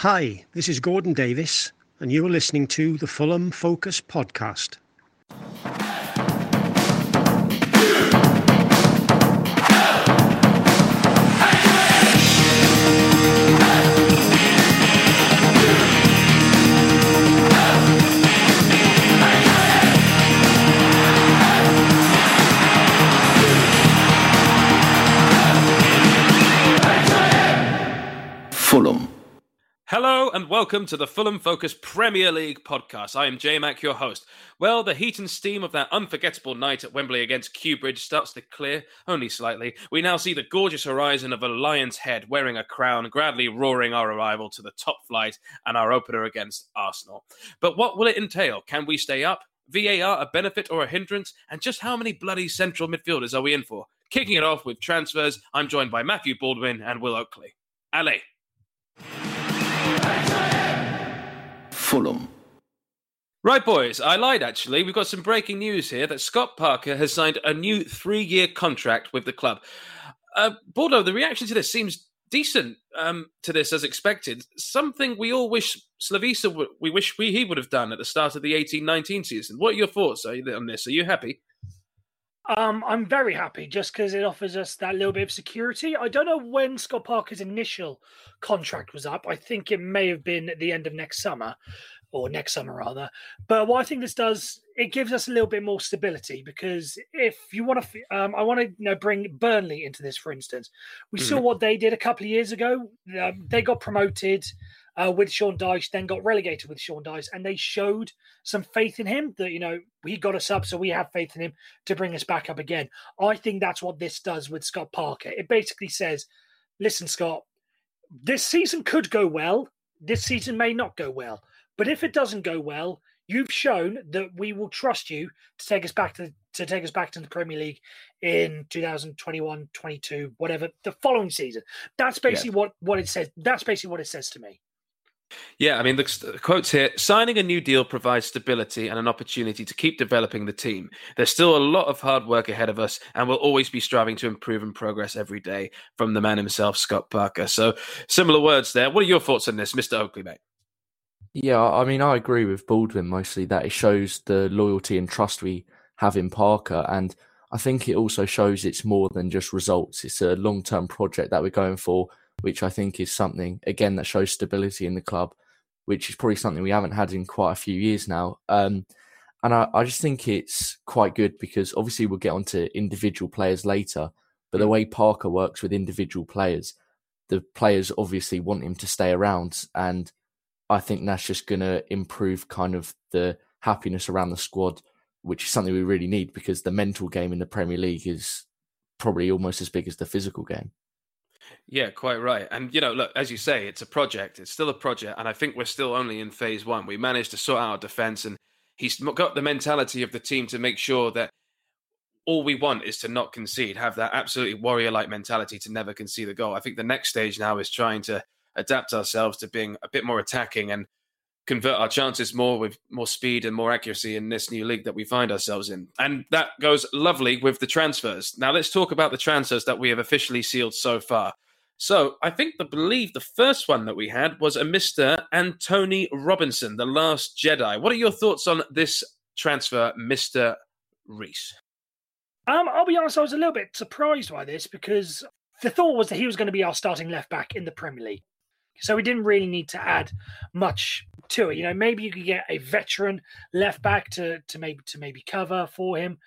Hi, this is Gordon Davis, and you're listening to the Fulham Focus podcast. Hello and welcome to the Fulham Focus Premier League podcast. I am J Mac, your host. Well, the heat and steam of that unforgettable night at Wembley against Kew Bridge starts to clear, only slightly. We now see the gorgeous horizon of a lion's head wearing a crown, gladly roaring our arrival to the top flight and our opener against Arsenal. But what will it entail? Can we stay up? VAR a benefit or a hindrance? And just how many bloody central midfielders are we in for? Kicking it off with transfers, I'm joined by Matthew Baldwin and Will Oakley. Ale. Fulham. Right, boys, I lied actually. We've got some breaking news here that Scott Parker has signed a new three year contract with the club. Uh, Bordeaux, the reaction to this seems decent um, to this as expected. Something we all wish Slavisa, w- we wish we, he would have done at the start of the 18 19 season. What are your thoughts on this? Are you happy? Um, I'm very happy just because it offers us that little bit of security. I don't know when Scott Parker's initial contract was up. I think it may have been at the end of next summer, or next summer rather. But what I think this does, it gives us a little bit more stability because if you want to, um, I want to you know bring Burnley into this, for instance. We mm-hmm. saw what they did a couple of years ago. Um, they got promoted uh, with Sean Dyche, then got relegated with Sean Dyche, and they showed some faith in him that, you know, he got us up, so we have faith in him to bring us back up again. I think that's what this does with Scott Parker. It basically says, listen, Scott, this season could go well, this season may not go well, but if it doesn't go well, you've shown that we will trust you to take us back to to take us back to the Premier League in 2021, 22, whatever the following season. That's basically yeah. what what it says. That's basically what it says to me. Yeah, I mean, the, quotes here signing a new deal provides stability and an opportunity to keep developing the team. There's still a lot of hard work ahead of us, and we'll always be striving to improve and progress every day from the man himself, Scott Parker. So, similar words there. What are your thoughts on this, Mr. Oakley, mate? Yeah, I mean, I agree with Baldwin mostly that it shows the loyalty and trust we have in Parker. And I think it also shows it's more than just results, it's a long term project that we're going for which I think is something again that shows stability in the club, which is probably something we haven't had in quite a few years now. Um, and I, I, just think it's quite good because obviously we'll get onto individual players later, but the mm. way Parker works with individual players, the players obviously want him to stay around, and I think that's just going to improve kind of the happiness around the squad, which is something we really need because the mental game in the Premier League is probably almost as big as the physical game. Yeah, quite right. And you know, look, as you say, it's a project. It's still a project, and I think we're still only in phase one. We managed to sort out our defense, and he's got the mentality of the team to make sure that all we want is to not concede, have that absolutely warrior-like mentality to never concede a goal. I think the next stage now is trying to adapt ourselves to being a bit more attacking and convert our chances more with more speed and more accuracy in this new league that we find ourselves in. And that goes lovely with the transfers. Now let's talk about the transfers that we have officially sealed so far. So I think the believe the first one that we had was a Mr. Antonee Robinson, the last Jedi. What are your thoughts on this transfer, Mr. Reese? Um, I'll be honest, I was a little bit surprised by this because the thought was that he was going to be our starting left back in the Premier League. So we didn't really need to add much to it. You know, maybe you could get a veteran left back to to maybe to maybe cover for him.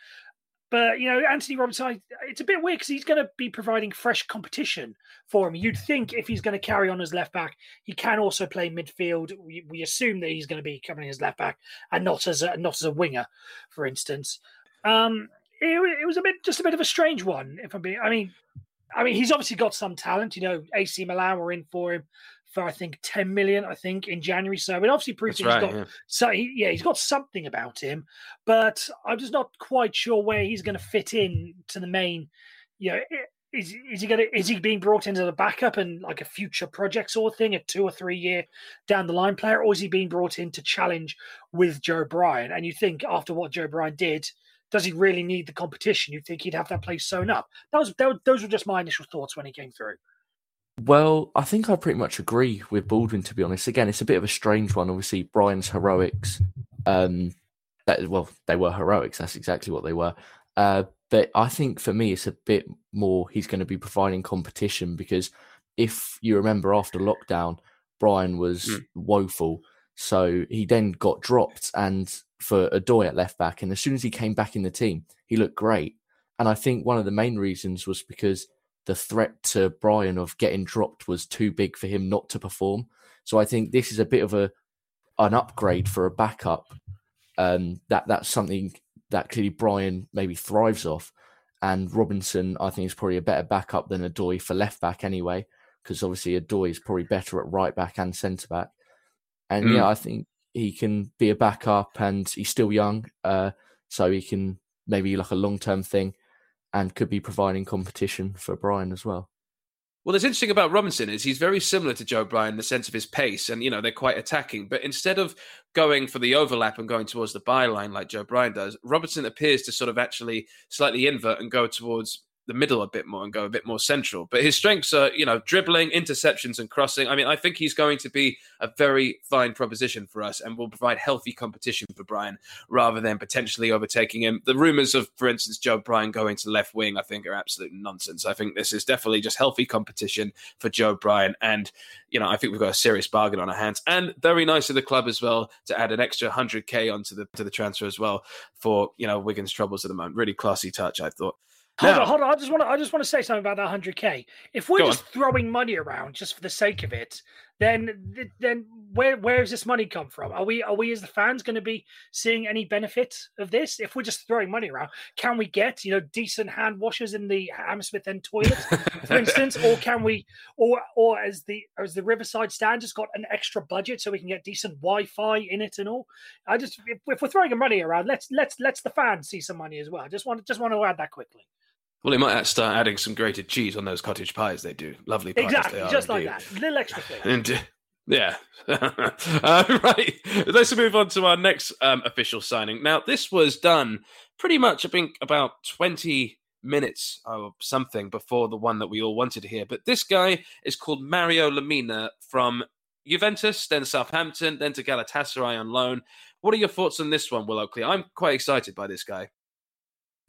But you know, Anthony Robinson, it's a bit weird because he's going to be providing fresh competition for him. You'd think if he's going to carry on as left back, he can also play midfield. We, we assume that he's going to be coming as left back and not as a, not as a winger, for instance. Um, it, it was a bit just a bit of a strange one. If I'm being, I mean, I mean, he's obviously got some talent. You know, AC Milan were in for him for I think 10 million, I think, in January. So it obviously proves he's right, got yeah. so he, yeah, he's got something about him, but I'm just not quite sure where he's going to fit in to the main. You know, is is he going to is he being brought into the backup and like a future project sort of thing, a two or three year down the line player, or is he being brought in to challenge with Joe Bryan? And you think after what Joe Bryan did. Does he really need the competition? You'd think he'd have that place sewn up. That was, that was those were just my initial thoughts when he came through. Well, I think I pretty much agree with Baldwin. To be honest, again, it's a bit of a strange one. Obviously, Brian's heroics. Um, that well, they were heroics. That's exactly what they were. Uh, but I think for me, it's a bit more. He's going to be providing competition because if you remember after lockdown, Brian was mm. woeful. So he then got dropped and for Odoi at left back. And as soon as he came back in the team, he looked great. And I think one of the main reasons was because the threat to Brian of getting dropped was too big for him not to perform. So I think this is a bit of a an upgrade for a backup. Um, that that's something that clearly Brian maybe thrives off. And Robinson, I think, is probably a better backup than Odoi for left back anyway, because obviously Odoi is probably better at right back and centre back. And mm. yeah, I think he can be a backup and he's still young. Uh, so he can maybe like a long term thing and could be providing competition for Brian as well. Well, there's interesting about Robinson is he's very similar to Joe Bryan in the sense of his pace, and you know they're quite attacking. But instead of going for the overlap and going towards the byline like Joe Bryan does, Robinson appears to sort of actually slightly invert and go towards the middle a bit more and go a bit more central. But his strengths are, you know, dribbling, interceptions, and crossing. I mean, I think he's going to be a very fine proposition for us and will provide healthy competition for Brian rather than potentially overtaking him. The rumors of, for instance, Joe Bryan going to left wing, I think, are absolute nonsense. I think this is definitely just healthy competition for Joe Bryan. And, you know, I think we've got a serious bargain on our hands. And very nice of the club as well to add an extra 100K onto the to the transfer as well for, you know, Wigan's troubles at the moment. Really classy touch, I thought. Hold now, on, hold on. I just want to. I just want to say something about that hundred k. If we're just on. throwing money around just for the sake of it, then then where where does this money come from? Are we are we as the fans going to be seeing any benefit of this? If we're just throwing money around, can we get you know decent hand washers in the Hammersmith End toilet, for instance, or can we or or as the as the Riverside stand just got an extra budget so we can get decent Wi-Fi in it and all? I just if, if we're throwing money around, let's let's let's the fans see some money as well. I just want just want to add that quickly. Well, they might start adding some grated cheese on those cottage pies they do. Lovely pies. Exactly, just like that. A little extra thing. And, yeah. uh, right. Let's move on to our next um, official signing. Now, this was done pretty much, I think, about 20 minutes or something before the one that we all wanted to hear. But this guy is called Mario Lemina from Juventus, then Southampton, then to Galatasaray on loan. What are your thoughts on this one, Will Oakley? I'm quite excited by this guy.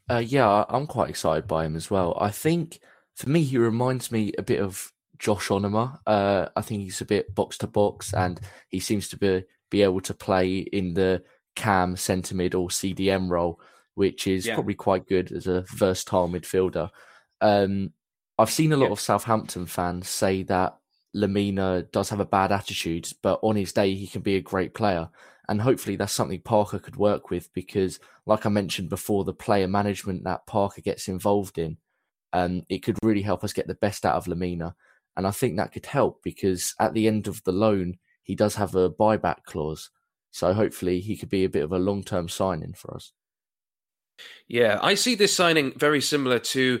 Uh, yeah, I'm quite excited by him as well. I think for me, he reminds me a bit of Josh Onomah. Uh, I think he's a bit box to box, and he seems to be be able to play in the cam centre mid or CDM role, which is yeah. probably quite good as a versatile midfielder. Um, I've seen a lot yeah. of Southampton fans say that Lemina does have a bad attitude, but on his day he can be a great player. And hopefully that's something Parker could work with because, like I mentioned before, the player management that Parker gets involved in, um, it could really help us get the best out of Lemina. And I think that could help because at the end of the loan, he does have a buyback clause. So hopefully he could be a bit of a long term signing for us. Yeah, I see this signing very similar to.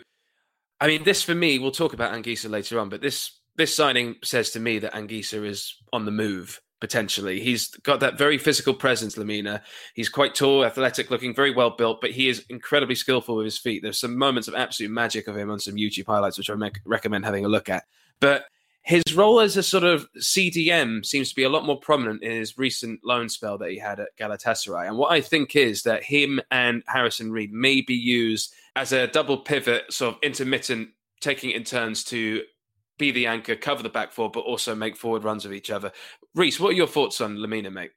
I mean, this for me, we'll talk about Anguissa later on, but this this signing says to me that Anguissa is on the move potentially. He's got that very physical presence, Lemina. He's quite tall, athletic looking, very well built, but he is incredibly skillful with his feet. There's some moments of absolute magic of him on some YouTube highlights, which I me- recommend having a look at. But his role as a sort of CDM seems to be a lot more prominent in his recent loan spell that he had at Galatasaray. And what I think is that him and Harrison Reed may be used as a double pivot, sort of intermittent, taking it in turns to be the anchor, cover the back four, but also make forward runs of each other. Reese, what are your thoughts on Lemina, mate?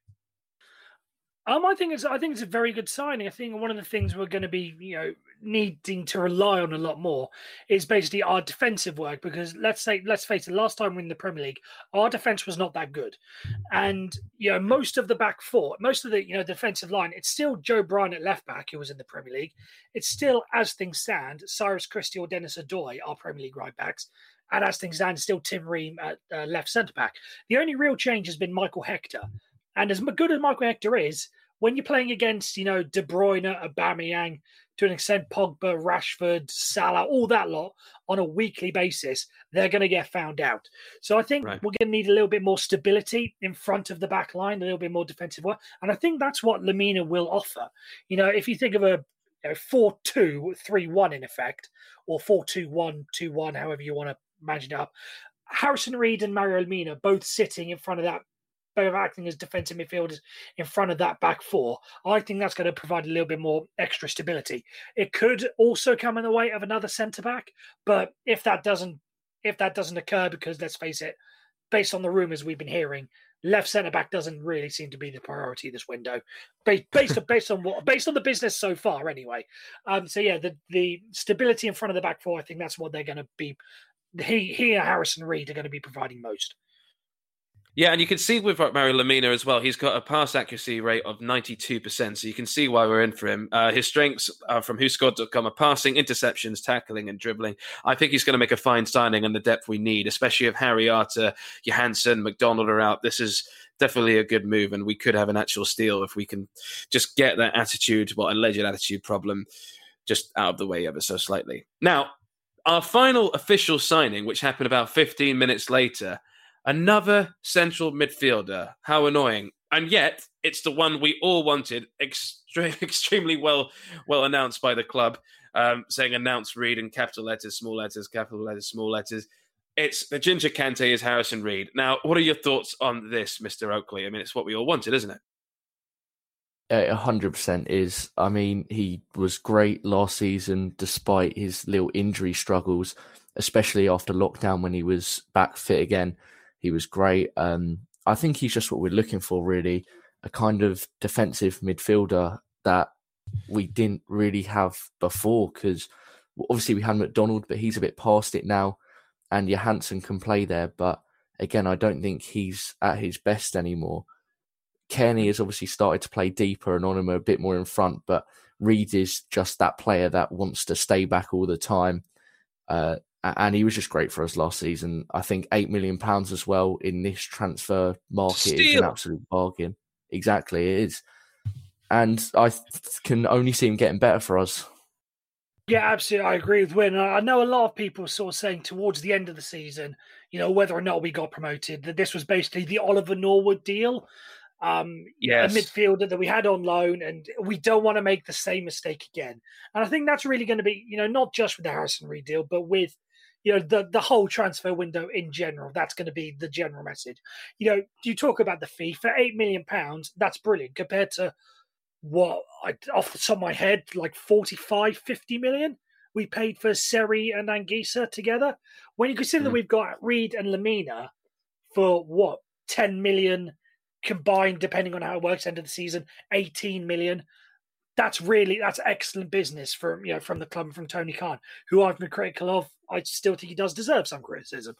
Um, I think it's I think it's a very good signing. I think one of the things we're going to be you know needing to rely on a lot more is basically our defensive work because let's say let's face it, last time we are in the Premier League, our defense was not that good, and you know most of the back four, most of the you know defensive line, it's still Joe Bryan at left back who was in the Premier League. It's still as things stand, Cyrus Christie or Dennis Odoi are Premier League right backs, and as things stand, still Tim Ream at uh, left centre back. The only real change has been Michael Hector. And as good as Michael Hector is, when you're playing against, you know, De Bruyne, Aubameyang, to an extent, Pogba, Rashford, Salah, all that lot on a weekly basis, they're going to get found out. So I think right. we're going to need a little bit more stability in front of the back line, a little bit more defensive work. And I think that's what Lemina will offer. You know, if you think of a you know, 4 2 3 1 in effect, or 4 2 1 2 1, however you want to it up. Harrison Reed and Mario Lemina both sitting in front of that, both acting as defensive midfielders in front of that back four. I think that's going to provide a little bit more extra stability. It could also come in the way of another centre back, but if that doesn't if that doesn't occur, because let's face it, based on the rumours we've been hearing, left centre back doesn't really seem to be the priority this window, based based on, based on what based on the business so far anyway. Um, so yeah, the the stability in front of the back four, I think that's what they're going to be. He he Harrison Reed are going to be providing most. Yeah, and you can see with Mario Lemina as well, he's got a pass accuracy rate of 92%. So you can see why we're in for him. Uh, his strengths are from whoscored.com are passing, interceptions, tackling, and dribbling. I think he's going to make a fine signing and the depth we need, especially if Harry Arter, Johansen, McDonald are out. This is definitely a good move, and we could have an actual steal if we can just get that attitude, well, alleged attitude problem, just out of the way ever so slightly. Now, our final official signing, which happened about 15 minutes later, Another central midfielder. How annoying. And yet, it's the one we all wanted, extre- extremely well well announced by the club, um, saying announce Reed in capital letters, small letters, capital letters, small letters. It's the Ginger Cante is Harrison Reed. Now, what are your thoughts on this, Mr. Oakley? I mean, it's what we all wanted, isn't it? Hundred percent is. I mean, he was great last season despite his little injury struggles, especially after lockdown when he was back fit again. He was great. Um, I think he's just what we're looking for, really a kind of defensive midfielder that we didn't really have before. Because obviously we had McDonald, but he's a bit past it now, and Johansen can play there. But again, I don't think he's at his best anymore. Cairney has obviously started to play deeper and on him a bit more in front, but Reed is just that player that wants to stay back all the time. Uh, and he was just great for us last season. I think eight million pounds as well in this transfer market Steal. is an absolute bargain. Exactly, it is, and I can only see him getting better for us. Yeah, absolutely. I agree with Win. I know a lot of people sort of saying towards the end of the season, you know, whether or not we got promoted, that this was basically the Oliver Norwood deal. Um, yes. a midfielder that we had on loan, and we don't want to make the same mistake again. And I think that's really going to be, you know, not just with the Harrison Reed deal, but with you know the the whole transfer window in general that's going to be the general message you know you talk about the fee for 8 million pounds that's brilliant compared to what I, off the top of my head like 45 50 million we paid for Seri and Anguissa together when you consider mm. that we've got Reed and Lemina for what 10 million combined depending on how it works end of the season 18 million that's really that's excellent business from you know from the club from Tony Khan, who I've been critical of. I still think he does deserve some criticism,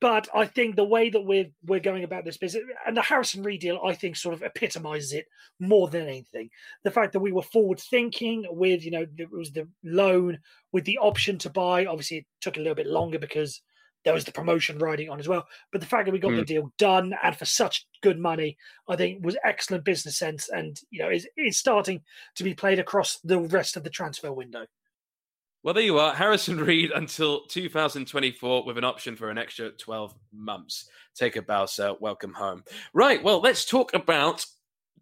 but I think the way that we're we're going about this business and the Harrison Reed deal, I think, sort of epitomizes it more than anything. The fact that we were forward thinking with you know it was the loan with the option to buy. Obviously, it took a little bit longer because there was the promotion riding on as well. But the fact that we got mm. the deal done and for such good money, I think was excellent business sense, and you know is is starting to be played across the rest of the transfer window. Well, there you are, Harrison Reed until 2024 with an option for an extra 12 months. Take a bow, sir. Welcome home. Right. Well, let's talk about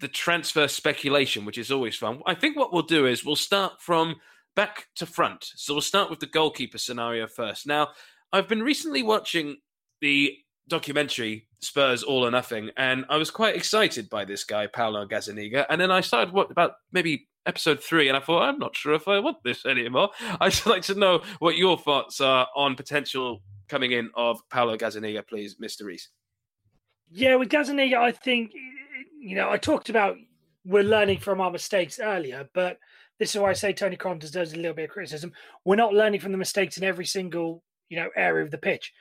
the transfer speculation, which is always fun. I think what we'll do is we'll start from back to front. So we'll start with the goalkeeper scenario first. Now, I've been recently watching the documentary Spurs All or Nothing, and I was quite excited by this guy, Paolo Gazzaniga. And then I started what about maybe episode three, and I thought, I'm not sure if I want this anymore. I'd like to know what your thoughts are on potential coming in of Paolo Gazzaniga, please, Mr. Reese. Yeah, with Gazzaniga, I think, you know, I talked about we're learning from our mistakes earlier, but this is why I say Tony Khan deserves a little bit of criticism. We're not learning from the mistakes in every single you know area of the pitch.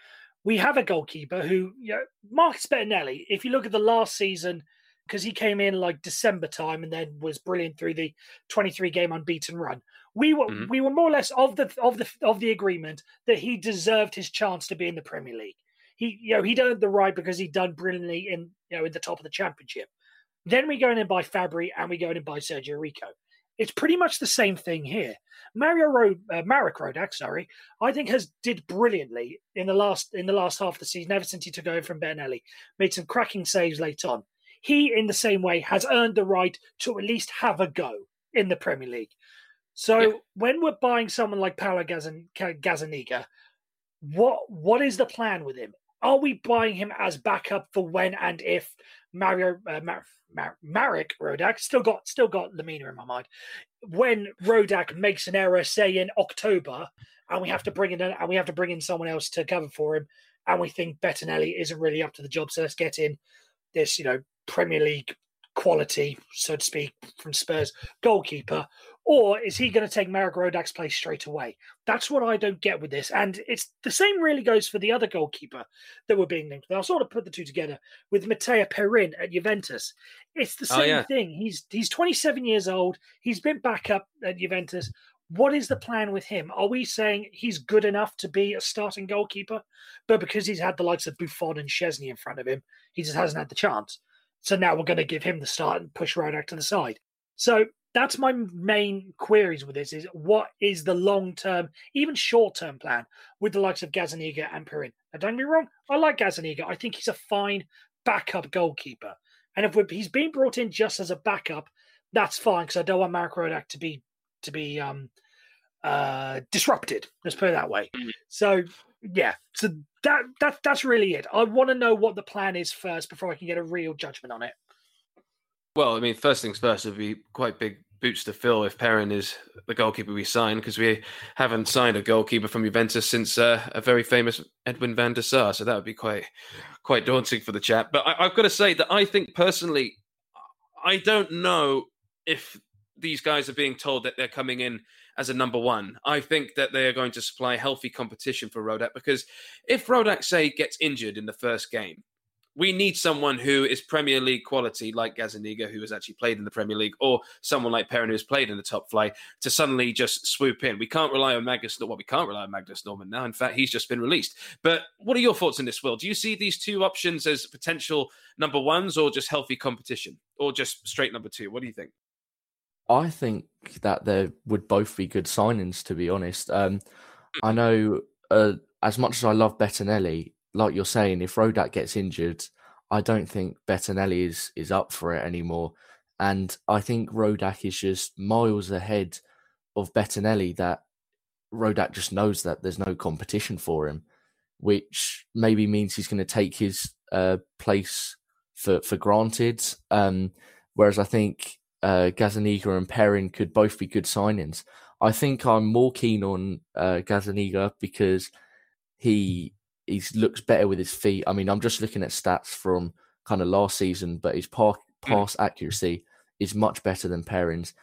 We have a goalkeeper who, you know, Marcus Bettinelli. If you look at the last season, because he came in like December time and then was brilliant through the 23 game unbeaten run. We were mm-hmm. we were more or less of the of the of the agreement that he deserved his chance to be in the Premier League. He you know he'd earned the right because he'd done brilliantly in you know in the top of the championship. Then we go in and buy Fabri and we go in and buy Sergio Rico. It's pretty much the same thing here. Mario Rode, uh, Marek Rodak, sorry, I think has did brilliantly in the last in the last half of the season. Ever since he took over from Benelli. made some cracking saves late on. He, in the same way, has earned the right to at least have a go in the Premier League. So yeah. when we're buying someone like Paolo Gazan- Gazzaniga, what what is the plan with him? Are we buying him as backup for when and if Mario uh, Mar- Mar- Rodak still got still got Lemina in my mind? When Rodak makes an error, say in October, and we have to bring in and we have to bring in someone else to cover for him, and we think Bettinelli isn't really up to the job, so let's get in this you know Premier League quality, so to speak, from Spurs goalkeeper, or is he going to take Marek Rodak's place straight away? That's what I don't get with this. And it's the same really goes for the other goalkeeper that were being linked. I'll sort of put the two together with Matteo Perin at Juventus. It's the oh, same oh, yeah. thing. He's he's 27 years old. He's been back up at Juventus. What is the plan with him? Are we saying he's good enough to be a starting goalkeeper, but because he's had the likes of Buffon and Szczesny in front of him, he just hasn't had the chance? So now we're going to give him the start and push Rodak to the side. So that's my main queries with this is what is the long term, even short term plan with the likes of Gazzaniga and Perin. Now, don't get me wrong, I like Gazzaniga. I think he's a fine backup goalkeeper. And if he's been brought in just as a backup, that's fine because I don't want Marek Rodak to be to be um uh disrupted. Let's put it that way. Mm-hmm. So yeah, so that that that's really it. I want to know what the plan is first before I can get a real judgment on it. Well, I mean, first things first, it'd be quite big boots to fill if Perin is the goalkeeper we sign because we haven't signed a goalkeeper from Juventus since uh, a very famous Edwin van der Sar. So that would be quite quite daunting for the chap. But I, have got to say that I think personally, I don't know if these guys are being told that they're coming in as a number one. I think that they are going to supply healthy competition for Rodak because if Rodak say gets injured in the first game we need someone who is Premier League quality, like Gazzaniga, who has actually played in the Premier League, or someone like Perin, who's played in the top flight, to suddenly just swoop in. We can't rely on Magnus. Well, we can't rely on Magnus Norman now. In fact, he's just been released. But what are your thoughts on this, Will? Do you see these two options as potential number ones, or just healthy competition, or just straight number two? What do you think? I think that there would both be good signings, to be honest. Um, I know uh, as much as I love Bettinelli, like you're saying, if Rodak gets injured, I don't think Bettinelli is is up for it anymore. And I think Rodak is just miles ahead of Bettinelli that Rodak just knows that there's no competition for him, which maybe means he's going to take his uh, place for, for granted. Um, whereas I think uh, Gazzaniga and Perin could both be good signings. I think I'm more keen on uh, Gazzaniga because he he looks better with his feet. I mean, I'm just looking at stats from kind of last season, but his pass, hmm. pass accuracy is much better than Perin's.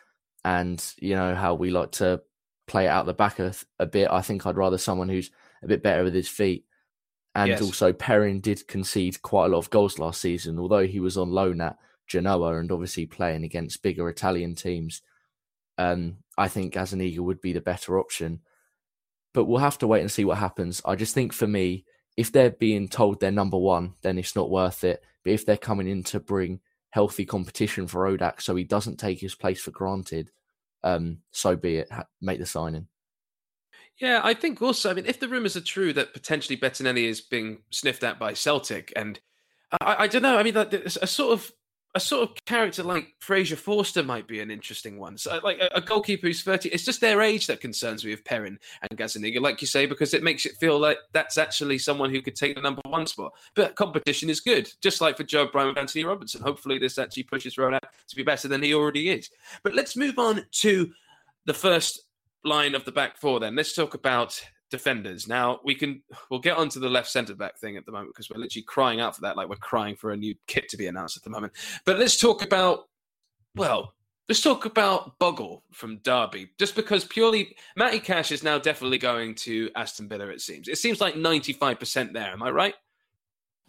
And you know how we like to play it out the back a, a bit. I think I'd rather someone who's a bit better with his feet. And yes. also, Perrin did concede quite a lot of goals last season, although he was on loan at Genoa and obviously playing against bigger Italian teams. Um, I think Gazzaniga would be the better option. But we'll have to wait and see what happens. I just think for me, if they're being told they're number one, then it's not worth it. But if they're coming in to bring healthy competition for Rodak so he doesn't take his place for granted, um, so be it. Make the signing. Yeah, I think also, I mean, if the rumours are true that potentially Bettinelli is being sniffed at by Celtic, and I, I don't know, I mean, a sort of a sort of character like Fraser Forster might be an interesting one. So, like a, a, goalkeeper who's 30, it's just their age that concerns me with Perin and Gazzaniga, like you say, because it makes it feel like that's actually someone who could take the number one spot. But competition is good, just like for Joe Bryan and Antonee Robinson. Hopefully, this actually pushes Rodak to be better than he already is. But let's move on to the first line of the back four then. Let's talk about defenders. Now we can we'll get onto the left centre back thing at the moment because we're literally crying out for that, like we're crying for a new kit to be announced at the moment. But let's talk about well, let's talk about Bogle from Derby. Just because purely Matty Cash is now definitely going to Aston Villa. It seems it seems like ninety five percent there. Am I right?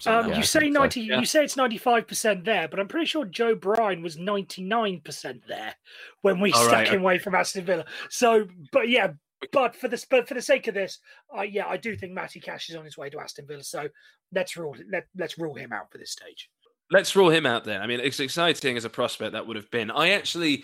Um, you say ninety. So, yeah. You say it's ninety-five percent there, but I'm pretty sure Joe Bryan was ninety-nine percent there when we All stuck right, him okay. away from Aston Villa. So, but yeah, but for the but for the sake of this, uh, yeah, I do think Matty Cash is on his way to Aston Villa. So let's rule let let's rule him out for this stage. Let's rule him out then. I mean, it's exciting as a prospect that would have been. I actually,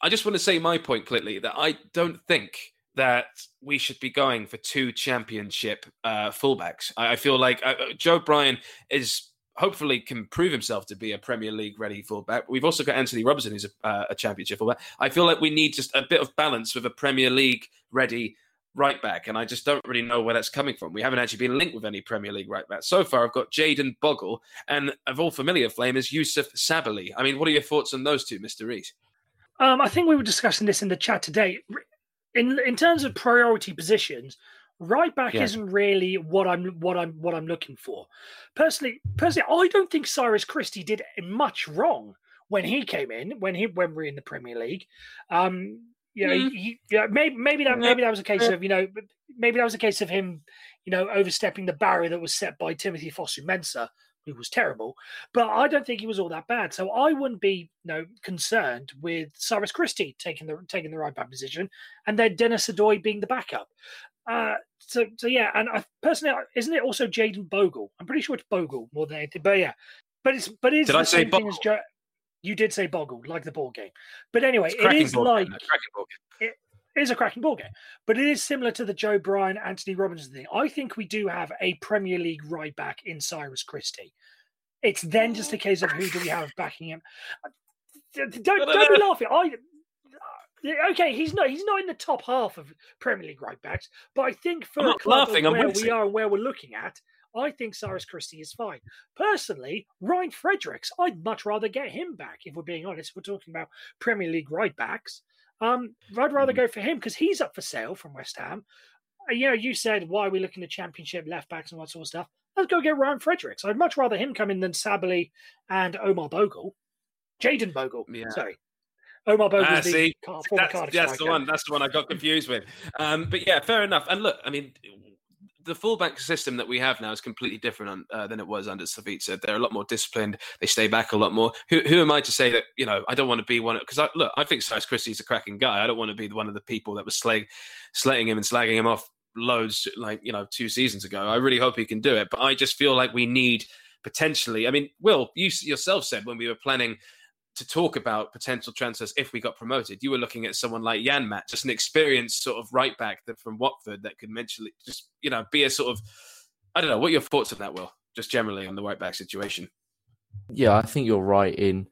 I just want to say my point quickly that I don't think that we should be going for two championship uh, fullbacks. I, I feel like uh, Joe Bryan is hopefully can prove himself to be a Premier League ready fullback. We've also got Anthony Robinson, who's a, uh, a championship fullback. I feel like we need just a bit of balance with a Premier League ready right back, and I just don't really know where that's coming from. We haven't actually been linked with any Premier League right back so far. I've got Jayden Bogle, and of all familiar flame is Youssouf Sabaly. I mean, what are your thoughts on those two, Mister Reese? Um, I think we were discussing this in the chat today. In in terms of priority positions, right back yeah. isn't really what I'm what I'm what I'm looking for. Personally, personally, I don't think Cyrus Christie did much wrong when he came in when he when we are in the Premier League. Um, you know, mm. he, yeah, maybe maybe that maybe that was a case of you know maybe that was a case of him, you know, overstepping the barrier that was set by Timothy Fosu-Mensah, who was terrible. But I don't think he was all that bad, so I wouldn't be you know concerned with Cyrus Christie taking the taking the right back position, and then Dennis Odoi being the backup. Uh, so so yeah, and I personally, isn't it also Jayden Bogle? I'm pretty sure it's Bogle more than anything, but yeah, but it's but it's Did the I say same Bogle? thing as Joe. You did say Bogle, like the ball game. But anyway, it is like it is a cracking ball game. But it is similar to the Joe Bryan, Anthony Robinson thing. I think we do have a Premier League right back in Cyrus Christie. It's then just a case of who do we have backing him. Don't don't be laughing. I okay, he's not he's not in the top half of Premier League right backs, but I think for not laughing, where we are and where we're looking at, I think Cyrus Christie is fine. Personally, Ryan Fredericks, I'd much rather get him back, if we're being honest. We're talking about Premier League right backs. Um, I'd rather mm. go for him because he's up for sale from West Ham. Uh, you know, you said, why are we looking at championship left backs and that sort of stuff? Let's go get Ryan Fredericks. I'd much rather him come in than Sabaly and Omar Bogle. Jayden Bogle. Yeah. Sorry. Omar Bogle. Ah, see, that's, that's the one. That's the one I got confused with. Um, but yeah, fair enough. And look, I mean, the fullback system that we have now is completely different uh, than it was under Savitzer. They're a lot more disciplined. They stay back a lot more. Who, who am I to say that you know? I don't want to be one because look, I think Cyrus Christie's a cracking guy. I don't want to be one of the people that was slaying, slaying him and slagging him off loads like you know two seasons ago. I really hope he can do it, but I just feel like we need potentially. I mean, Will, you yourself said when we were planning to talk about potential transfers if we got promoted. You were looking at someone like Janmaat, just an experienced sort of right back that from Watford that could mentally just you know be a sort of I don't know. What your thoughts on that, Will? Just generally on the right back situation. Yeah, I think you're right in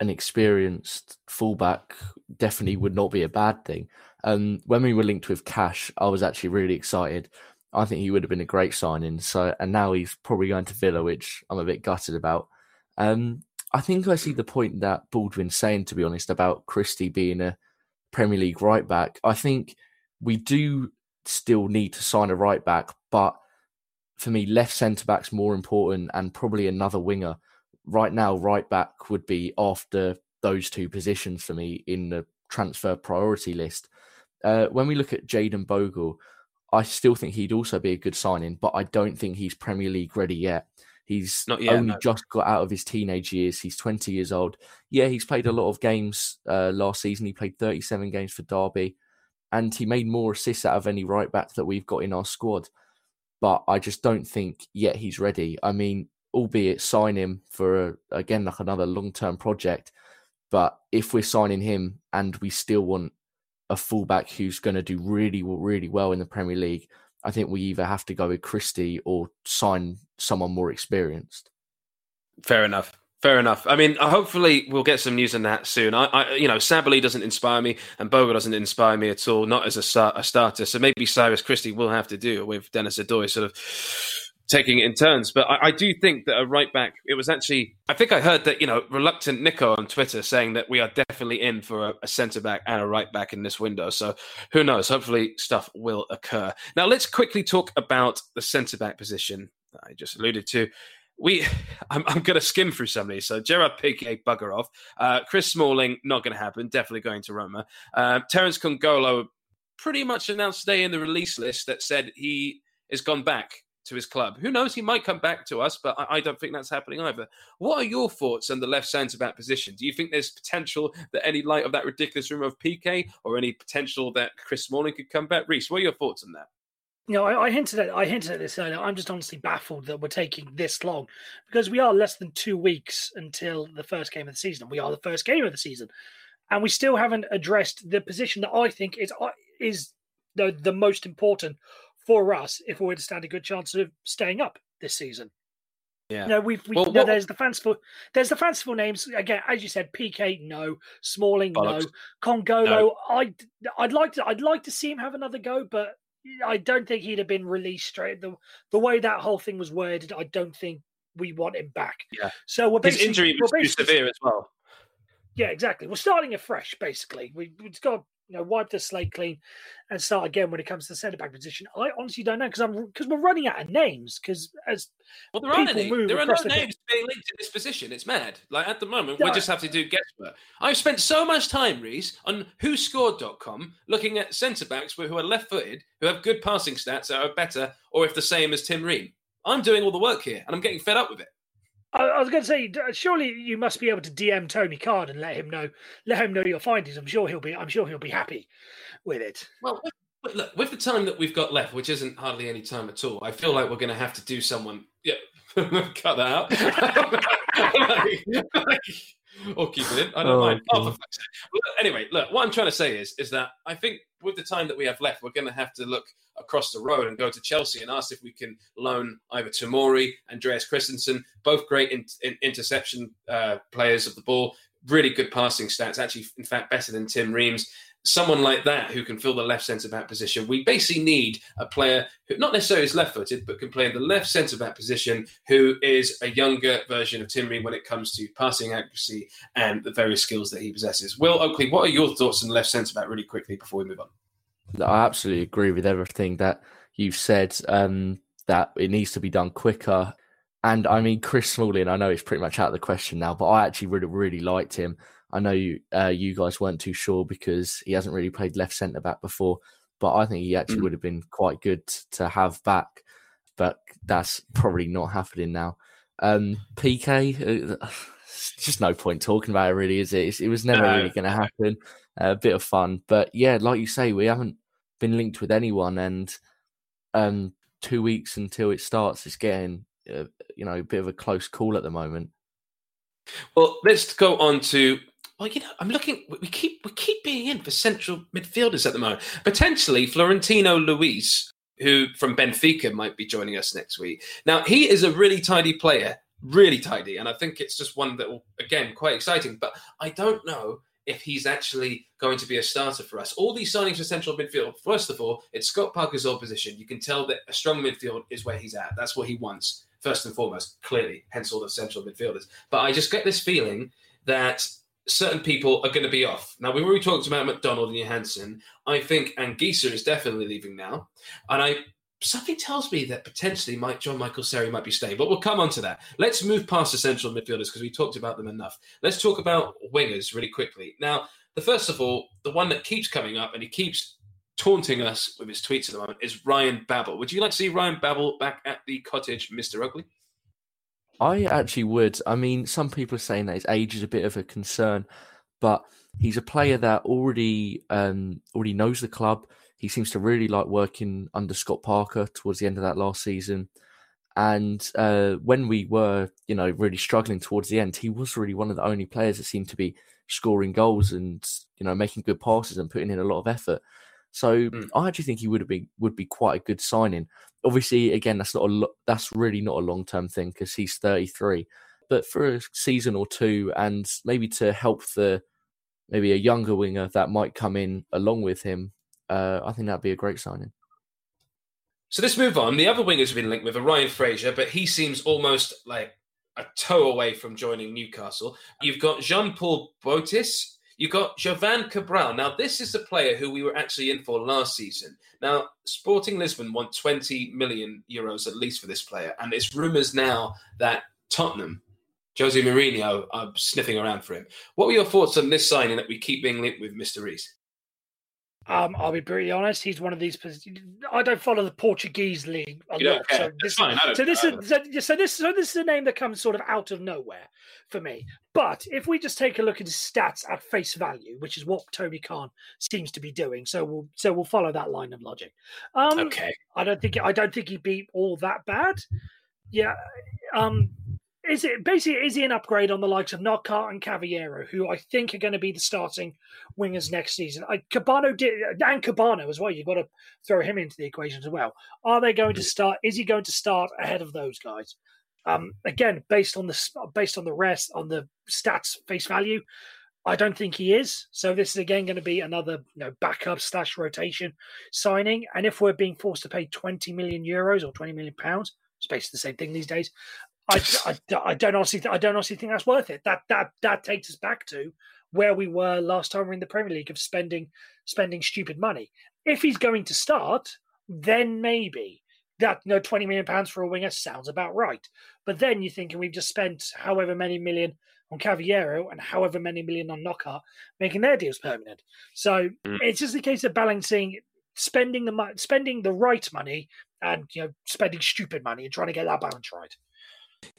an experienced fullback definitely would not be a bad thing. Um, when we were linked with Cash, I was actually really excited. I think he would have been a great signing. So, and now he's probably going to Villa, which I'm a bit gutted about. Um, I think I see the point that Baldwin's saying, to be honest, about Christie being a Premier League right back. I think we do still need to sign a right back, but for me, left centre back's more important and probably another winger. Right now, right back would be after those two positions for me in the transfer priority list. Uh, when we look at Jayden Bogle, I still think he'd also be a good signing, but I don't think he's Premier League ready yet. He's Not yet, only no. just got out of his teenage years. He's 20 years old. Yeah, he's played a lot of games uh, last season. He played 37 games for Derby, and he made more assists out of any right back that we've got in our squad. But I just don't think yet he's ready. I mean, albeit sign him for a, again like another long term project. But if we're signing him and we still want a fullback who's going to do really, really well in the Premier League, I think we either have to go with Christie or sign someone more experienced. Fair enough. Fair enough. I mean, uh, hopefully we'll get some news on that soon. I, I you know, Sabaly doesn't inspire me, and Boga doesn't inspire me at all. Not as a, a starter. So maybe Cyrus Christie will have to do with Dennis Odoi sort of taking it in turns. But I, I, do think that a right back, it was actually, I think I heard that, you know, reluctant Nico on Twitter saying that we are definitely in for a, a centre back and a right back in this window. So who knows? Hopefully stuff will occur. Now let's quickly talk about the centre back position I just alluded to. We, I'm, I'm going to skim through some of these. So Gerard Piqué, bugger off. Uh, Chris Smalling, not going to happen. Definitely going to Roma. Uh, Terence Kongolo, pretty much announced today in the release list that said he has gone back to his club. Who knows? He might come back to us, but I, I don't think that's happening either. What are your thoughts on the left centre back position? Do you think there's potential that any light of that ridiculous rumor of PK or any potential that Chris Smalling could come back? Reese, what are your thoughts on that? You know, I, I, hinted at I hinted at this earlier. I'm just honestly baffled that we're taking this long because we are less than two weeks until the first game of the season. We are the first game of the season, and we still haven't addressed the position that I think is uh, is the the most important for us if we're to stand a good chance of staying up this season. Yeah. You know, we've we, well, there's the fanciful there's the fanciful names again, as you said, PK no, Smalling, Bollocks. no, Kongolo. No. I'd I'd like to I'd like to see him have another go, but I don't think he'd have been released straight. The the way that whole thing was worded, I don't think we want him back. Yeah. So we're His injury was too severe as well. Yeah, exactly. We're starting afresh, basically. We, we've got to you know wipe the slate clean and start again when it comes to the centre back position. I honestly don't know because I'm because we're running out of names. Because as Well, there aren't people any. move There are no the- names being linked to this position. It's mad. Like at the moment, No. we just have to do guesswork. I've spent so much time, Reese, on WhoScored.com looking at centre backs who are left-footed, who have good passing stats that are better, or if the same as Tim Ream. I'm doing all the work here, and I'm getting fed up with it. I, I was going to say, surely you must be able to DM Tony Card and let him know let him know your findings. I'm sure he'll be I'm sure he'll be happy with it. Well, look, with the time that we've got left, which isn't hardly any time at all, I feel like we're going to have to do someone. Yeah, cut that out. or keep it in. I don't Oh, mind. Oh, for fuck's sake. Anyway, look, what I'm trying to say is, is that I think with the time that we have left, we're going to have to look across the road and go to Chelsea and ask if we can loan either Tomori, Andreas Christensen, both great in, in, interception uh, players of the ball, really good passing stats, actually, in fact, better than Tim Reams. Someone like that who can fill the left centre back position. We basically need a player who not necessarily is left footed, but can play in the left centre back position, who is a younger version of Timmy when it comes to passing accuracy and the various skills that he possesses. Will Oakley, what are your thoughts on the left centre back really quickly before we move on? I absolutely agree with everything that you've said. Um, that it needs to be done quicker. And I mean, Chris Smalling, I know it's pretty much out of the question now, but I actually really, really liked him. I know you, uh, you guys weren't too sure because he hasn't really played left centre back before, but I think he actually Mm. would have been quite good to have back. But that's probably not happening now. Um, PK, uh, just no point talking about it, really, is it? It's, it was never No. really going to happen. a bit of fun, but yeah, like you say, we haven't been linked with anyone, and um, two weeks until it starts, it's getting uh, you know a bit of a close call at the moment. Well, let's go on to. Well, you know, I'm looking. We keep we keep being in for central midfielders at the moment. Potentially, Florentino Luis, who from Benfica might be joining us next week. Now, he is a really tidy player, really tidy, and I think it's just one that will again quite exciting. But I don't know if he's actually going to be a starter for us. All these signings for central midfield. First of all, it's Scott Parker's old position. You can tell that a strong midfield is where he's at. That's what he wants first and foremost. Clearly, hence all the central midfielders. But I just get this feeling that certain people are going to be off. Now, we've already talked about McDonald and Johansen. I think Anguissa is definitely leaving now. And I something tells me that potentially Mike John Michael Seri might be staying. But we'll come on to that. Let's move past the central midfielders because we talked about them enough. Let's talk about wingers really quickly. Now, the first of all, the one that keeps coming up and he keeps taunting us with his tweets at the moment is Ryan Babel. Would you like to see Ryan Babel back at the cottage, Mr. Oakley? I actually would. I mean, some people are saying that his age is a bit of a concern, but he's a player that already um, already knows the club. He seems to really like working under Scott Parker towards the end of that last season. And uh, when we were, you know, really struggling towards the end, he was really one of the only players that seemed to be scoring goals and you know making good passes and putting in a lot of effort. So Mm. I actually think he would have been would be quite a good signing. Obviously, again, that's not a lo- that's really not a long term thing because he's thirty three. But for a season or two, and maybe to help the maybe a younger winger that might come in along with him, uh, I think that'd be a great signing. So let's move on. The other wingers have been linked with are Ryan Fraser, but he seems almost like a toe away from joining Newcastle. You've got Jean Paul Boëtius. You've got Jovane Cabral. Now, this is the player who we were actually in for last season. Now, Sporting Lisbon want 20 million euros at least for this player. And it's rumours now that Tottenham, Jose Mourinho, are sniffing around for him. What were your thoughts on this signing that we keep being linked with Mr. Reese? Um, I'll be pretty honest. He's one of these. I don't follow the Portuguese league a lot, so this, fine. I don't so this is so, so this so this is a name that comes sort of out of nowhere for me. But if we just take a look at his stats at face value, which is what Tony Khan seems to be doing, so we'll so we'll follow that line of logic. Um, Okay. I don't think I don't think he'd be all that bad. Yeah. Um is it basically is he an upgrade on the likes of Knockaert and Cavaleiro, who I think are going to be the starting wingers next season? I, Kebano did and Kebano as well. You've got to throw him into the equation as well. Are they going to start? Is he going to start ahead of those guys? Um, again, based on the based on the rest on the stats face value, I don't think he is. So this is again going to be another you know backup slash rotation signing. And if we're being forced to pay 20 million euros or 20 million pounds, it's basically the same thing these days. I, I, I don't honestly I don't honestly think that's worth it. That that that takes us back to where we were last time we are in the Premier League of spending spending stupid money. If he's going to start, then maybe that you know 20 million pounds for a winger sounds about right. But then you're thinking we've just spent however many million on Cavaleiro and however many million on Knockaert, making their deals permanent. So mm. it's just a case of balancing spending the spending the right money and you know spending stupid money and trying to get that balance right.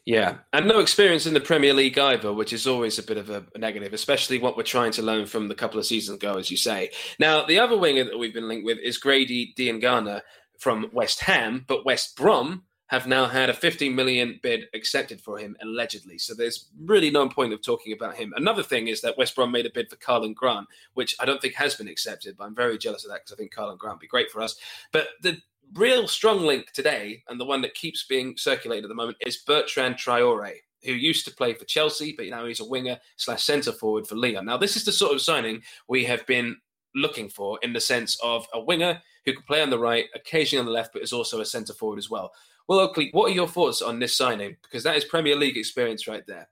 Yeah, and no experience in the Premier League either, which is always a bit of a, negative, especially what we're trying to learn from the couple of seasons ago, as you say. Now, the other winger that we've been linked with is Grady Diangana from West Ham, but West Brom have now had a 15 million bid accepted for him allegedly. So there's really no point of talking about him. Another thing is that West Brom made a bid for Karlan Grant, which I don't think has been accepted, but I'm very jealous of that because I think Karlan Grant would be great for us. But the real strong link today, and the one that keeps being circulated at the moment, is Bertrand Traore, who used to play for Chelsea, but now he's a winger slash centre forward for Lyon. Now, this is the sort of signing we have been looking for in the sense of a winger who can play on the right, occasionally on the left, but is also a centre forward as well. Well, Oakley, what are your thoughts on this signing? Because that is Premier League experience right there.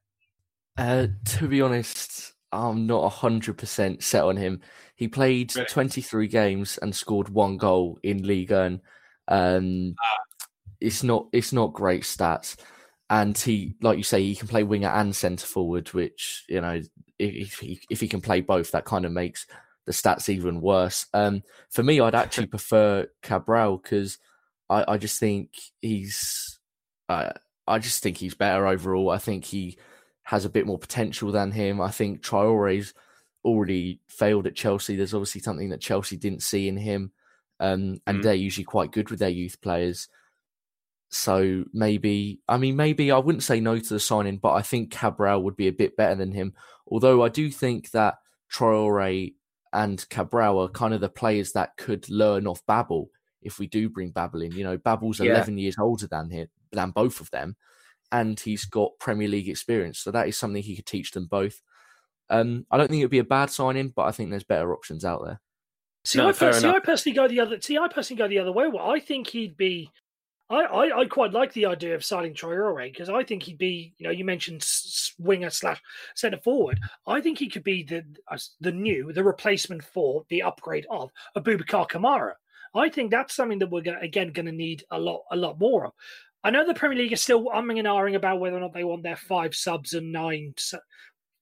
Uh, to be honest, I'm not 100% set on him. He played 23 games and scored one goal in Ligue 1 um, it's not it's not great stats, and he like you say he can play winger and centre forward, which you know if he if he can play both, that kind of makes the stats even worse. Um, for me, I'd actually prefer Cabral because I, I just think he's uh, I just think he's better overall. I think he has a bit more potential than him. I think Traore's already failed at Chelsea. There's obviously something that Chelsea didn't see in him um, and mm. they're usually quite good with their youth players. So maybe, I mean, maybe I wouldn't say no to the signing, but I think Cabral would be a bit better than him. Although I do think that Traore and Cabral are kind of the players that could learn off Babel if we do bring Babel in. You know, Babel's yeah. 11 years older than him, than both of them, and he's got Premier League experience. So that is something he could teach them both. Um, I don't think it would be a bad signing, but I think there's better options out there. See, no, I, per- see I, personally go the other. See, I personally go the other way. Well, I think he'd be. I, I, I quite like the idea of signing Traore because I think he'd be. You know, you mentioned winger slash centre forward. I think he could be the the new the replacement for the upgrade of Boubacar Kamara. I think that's something that we're gonna, again going to need a lot a lot more of. I know the Premier League is still umming and ahhing about whether or not they want their five subs and nine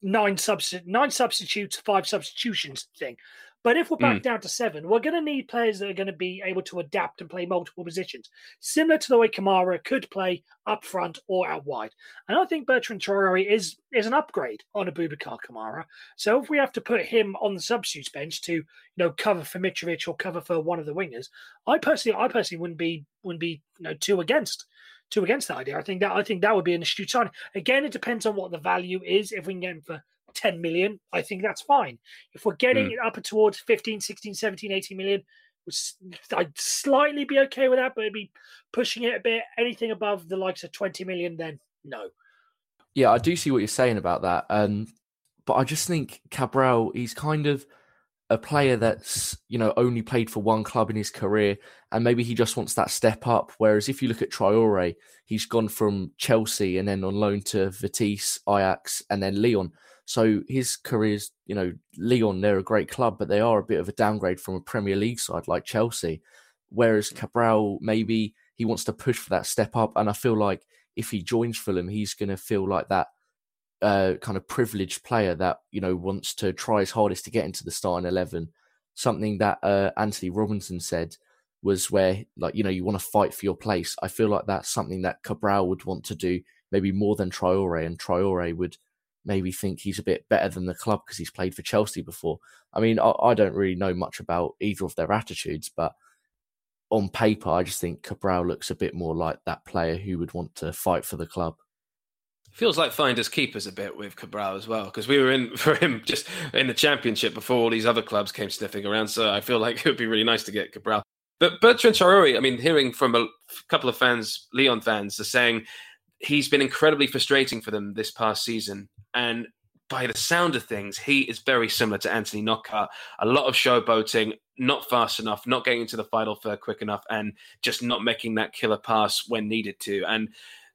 nine substi- nine substitutes, five substitutions thing. But if we're back mm. down to seven, we're going to need players that are going to be able to adapt and play multiple positions, similar to the way Kamara could play up front or out wide. And I think Bertrand Traore is is an upgrade on Aboubakar Kamara. So if we have to put him on the substitutes bench to you know cover for Mitrovic or cover for one of the wingers, I personally I personally wouldn't be wouldn't be you know too against too against that idea. I think that I think that would be an astute sign. Again, it depends on what the value is. If we can get him for 10 million, I think that's fine. If we're getting mm. it up towards 15, 16, 17, 18 million, I'd slightly be okay with that, but it'd be pushing it a bit. Anything above the likes of 20 million, then no. Yeah, I do see what you're saying about that. Um, but I just think Cabral, he's kind of a player that's, you know, only played for one club in his career and maybe he just wants that step up. Whereas if you look at Traore, he's gone from Chelsea and then on loan to Vitesse, Ajax, and then Lyon. So his career's, you know, Lyon, they're a great club, but they are a bit of a downgrade from a Premier League side like Chelsea. Whereas Cabral, maybe he wants to push for that step up. And I feel like if he joins Fulham, he's going to feel like that uh, kind of privileged player that, you know, wants to try his hardest to get into the starting 11. Something that uh, Anthony Robinson said was where, like, you know, you want to fight for your place. I feel like that's something that Cabral would want to do maybe more than Traore, and Traore would maybe think he's a bit better than the club because he's played for Chelsea before. I mean, I, I, don't really know much about either of their attitudes, but on paper, I just think Cabral looks a bit more like that player who would want to fight for the club. Feels like finders keepers a bit with Cabral as well, because we were in for him just in the championship before all these other clubs came sniffing around. So I feel like it would be really nice to get Cabral. But Bertrand Traore, I mean, hearing from a couple of fans, Lyon fans, are saying he's been incredibly frustrating for them this past season. And by the sound of things, he is very similar to Anthony Knockaert. A lot of showboating, not fast enough, not getting into the final third quick enough, and just not making that killer pass when needed to. And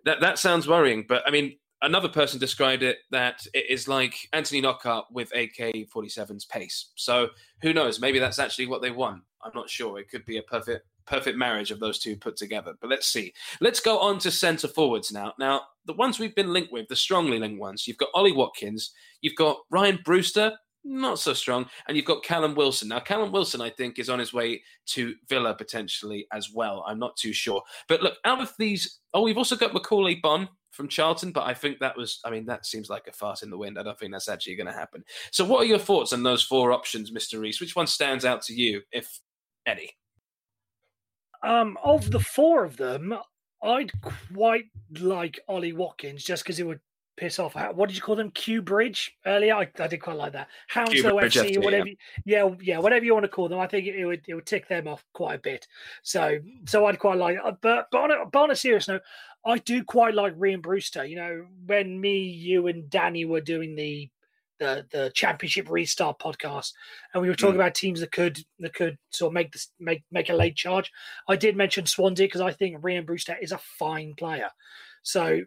that that sounds worrying. But I mean, another person described it that it is like Anthony Knockaert with AK 47's pace. So who knows? Maybe that's actually what they want. I'm not sure. It could be a perfect perfect marriage of those two put together. But let's see. Let's go on to centre forwards now. Now, the ones we've been linked with, the strongly linked ones, you've got Ollie Watkins, you've got Rhian Brewster, not so strong, and you've got Callum Wilson. Now, Callum Wilson, I think, is on his way to Villa potentially as well. I'm not too sure. But look, out of these, oh, we've also got Macauley Bonne from Charlton, but I think that was, I mean, that seems like a fart in the wind. I don't think that's actually going to happen. So, what are your thoughts on those four options, Mr. Reese? Which one stands out to you, if any? Um, of the four of them, I'd quite like Ollie Watkins just because it would piss off. What did you call them? Kew Bridge earlier. I, I did quite like that. Hounslow FC, or whatever. Yeah. yeah, yeah, whatever you want to call them. I think it, it, would it would tick them off quite a bit. So so I'd quite like. Uh, but but on a, but on a serious note, I do quite like Rhian Brewster. You know, when me, you, and Danny were doing the the the championship restart podcast, and we were talking mm. about teams that could that could sort of make this make make a late charge. I did mention Swansea because I think Rhian Brewster is a fine player. So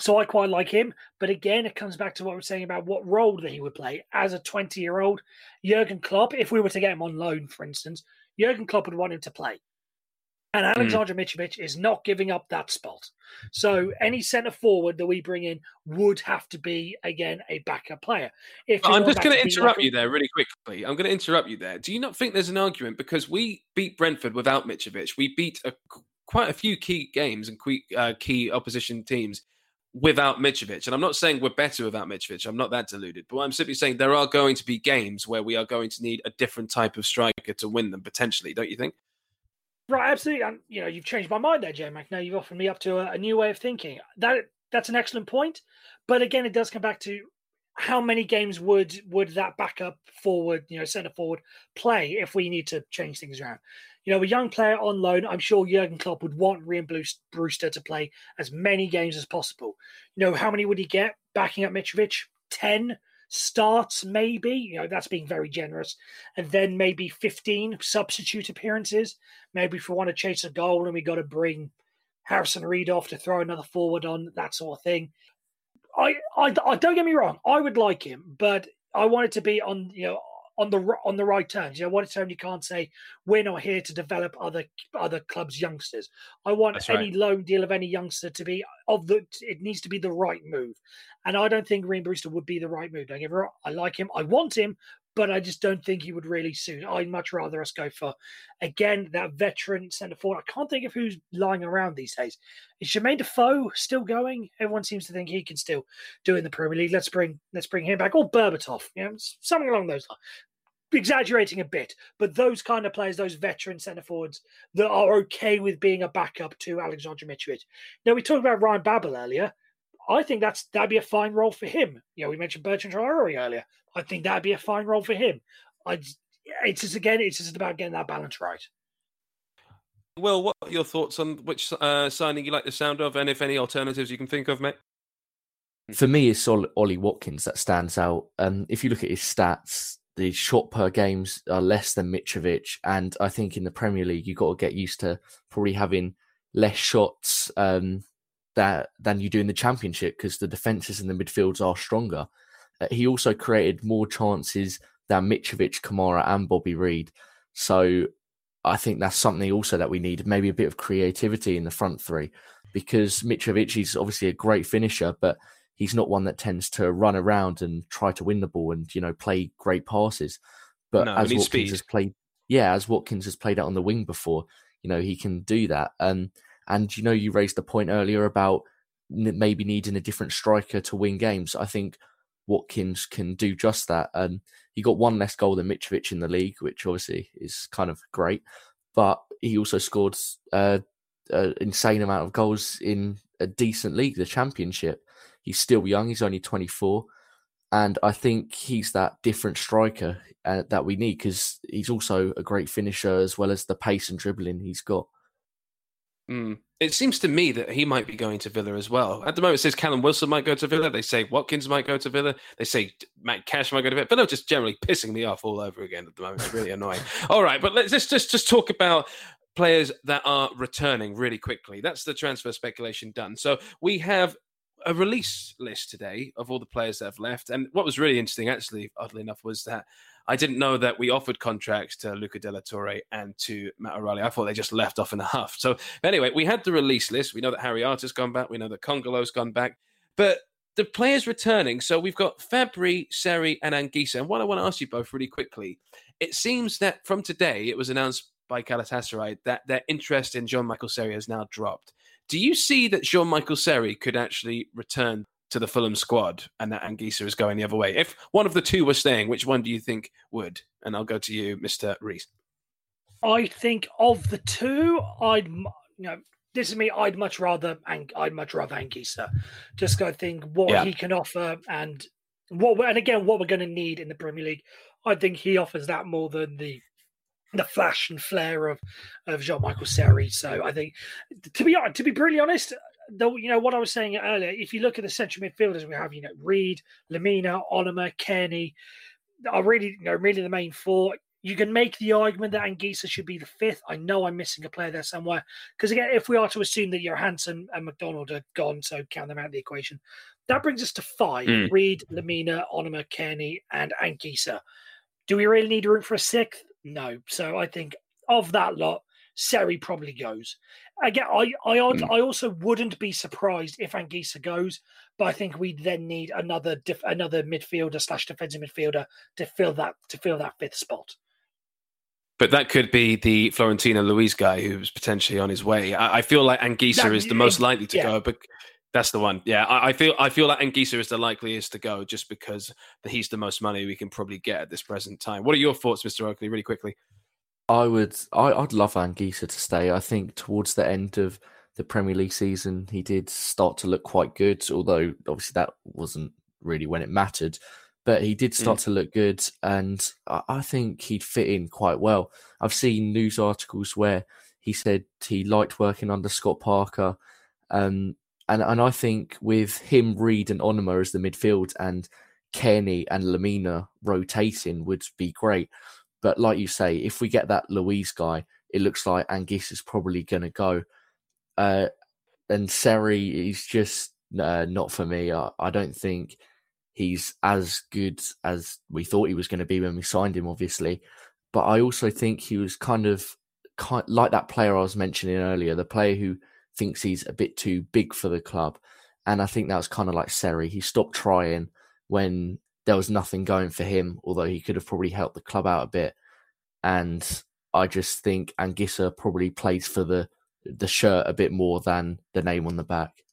so I quite like him. But again, it comes back to what we're saying about what role that he would play as a 20 year old Jurgen Klopp. If we were to get him on loan, for instance, Jurgen Klopp would want him to play. And hmm. Alexander mm. Mitrovic is not giving up that spot. So any centre forward that we bring in would have to be again a backup player. If I'm just going to interrupt like... you there really quickly. I'm going to interrupt you there. Do you not think there's an argument because we beat Brentford without Mitrovic? We beat a, quite a few key games and key, uh, key opposition teams without Mitrovic. And I'm not saying we're better without Mitrovic. I'm not that deluded. But I'm simply saying there are going to be games where we are going to need a different type of striker to win them potentially. Don't you think? Right, absolutely. And you know, you've changed my mind there, J Mac. Now you've offered me up to a, a, new way of thinking. That that's an excellent point. But again, it does come back to how many games would would that backup forward, you know, centre forward play if we need to change things around. You know, a young player on loan, I'm sure Jurgen Klopp would want Rhian Brewster to play as many games as possible. You know, how many would he get backing up Mitrovic? 10 starts, maybe. You know, that's being very generous. And then maybe 15 substitute appearances. Maybe if we want to chase a goal and we got to bring Harrison Reed off to throw another forward on, that sort of thing. I, I, I don't get me wrong, I would like him, but I want it to be on, you know, on the on the right terms. You know, what it's term you can't say we're not here to develop other other clubs' youngsters. I want That's any right. loan deal of any youngster to be of the. It needs to be the right move, and I don't think Rhian Brewster would be the right move. Don't get me wrong. I like him. I want him, but I just don't think he would really suit. I'd much rather us go for, again, that veteran centre forward. I can't think of who's lying around these days. Is Jermaine Defoe still going? Everyone seems to think he can still do in the Premier League. Let's bring let's bring him back. Or Berbatov, you know, something along those lines exaggerating a bit, but those kind of players, those veteran centre forwards that are okay with being a backup to Alexander Mitrovic. Now we talked about Ryan Babel earlier. I think that's that'd be a fine role for him. You know, we mentioned Bertrand Traore earlier. I think that'd be a fine role for him. I, it's just again, it's just about getting that balance right. Well, what are your thoughts on which uh, signing you like the sound of, and if any alternatives you can think of, mate? For me, it's Ollie Watkins that stands out. Um, if you look at his stats, the shot per games are less than Mitrovic, and I think in the Premier League you've got to get used to probably having less shots um, that than you do in the Championship because the defenses and the midfields are stronger. Uh, he also created more chances than Mitrovic, Kamara, and Bobby Reid. So I think that's something also that we need, maybe a bit of creativity in the front three, because Mitrovic is obviously a great finisher, but he's not one that tends to run around and try to win the ball and you know play great passes. But no, as Watkins speed. has played, yeah, as Watkins has played out on the wing before, you know he can do that. Um, and you know you raised the point earlier about maybe needing a different striker to win games. I think Watkins can do just that. Um, he got one less goal than Mitrovic in the league, which obviously is kind of great. But he also scored uh, an insane amount of goals in a decent league, the Championship. He's still young. He's only 24. And I think he's that different striker uh, that we need because he's also a great finisher as well as the pace and dribbling he's got. Mm. It seems to me that he might be going to Villa as well. At the moment, it says Callum Wilson might go to Villa. They say Watkins might go to Villa. They say Matt Cash might go to Villa. Villa just generally pissing me off all over again at the moment. It's really annoying. All right, but let's just, just just talk about players that are returning really quickly. That's the transfer speculation done. So we have a release list today of all the players that have left. And what was really interesting, actually, oddly enough, was that I didn't know that we offered contracts to Luca de la Torre and to Matt O'Riley. I thought they just left off in a huff. So anyway, we had the release list. We know that Harry Arter's gone back. We know that Kongolo's gone back. But the players returning. So we've got Fabri, Seri, and Anguissa. And what I want to ask you both really quickly, it seems that from today, it was announced by Galatasaray that their interest in Jean Michael Seri has now dropped. Do you see that Jean Michael Seri could actually return to the Fulham squad and that Anguissa is going the other way. If one of the two were staying, which one do you think would? And I'll go to you, Mr. Reese. I think of the two, I'd you know this is me. I'd much rather I'd much rather Anguissa. Just go think what yeah. he can offer and what and again what we're going to need in the Premier League. I think he offers that more than the the flash and flare of of Jean Michael Seri. So I think to be to be brutally honest, though you know what I was saying earlier, if you look at the central midfielders we have, you know, Reed, Lemina, Onomah, Cairney, are really you know really the main four. You can make the argument that Anguissa should be the fifth. I know I'm missing a player there somewhere. Because again, if we are to assume that Johansen and McDonald are gone, so count them out of the equation, that brings us to five: mm. Reed, Lemina, Onomah, Cairney, and Anguissa. Do we really need room for a sixth? No. So I think of that lot, Seri probably goes. Again, I I, mm. I also wouldn't be surprised if Anguissa goes, but I think we then need another def, another midfielder slash defensive midfielder to fill that to fill that fifth spot. But that could be the Florentino Luis guy who's potentially on his way. I, I feel like Anguissa that, is the most likely to yeah. go, but that's the one. Yeah, I, I, feel I feel like Anguissa is the likeliest to go just because he's the most money we can probably get at this present time. What are your thoughts, Mr. Oakley, really quickly? I would. I, would love Anguissa to stay. I think towards the end of the Premier League season, he did start to look quite good. Although obviously that wasn't really when it mattered, but he did start mm. to look good, and I, I think he'd fit in quite well. I've seen news articles where he said he liked working under Scott Parker, um, and and I think with him, Reed, and Onomah as the midfield, and Cairney and Lemina rotating would be great. But like you say, if we get that Luis guy, it looks like Anguissa is probably going to go. Uh, and Seri is just uh, not for me. I, I, don't think he's as good as we thought he was going to be when we signed him, obviously. But I also think he was kind of kind like that player I was mentioning earlier, the player who thinks he's a bit too big for the club. And I think that was kind of like Seri. He stopped trying when there was nothing going for him, although he could have probably helped the club out a bit. And I just think Anguissa probably plays for the the shirt a bit more than the name on the back.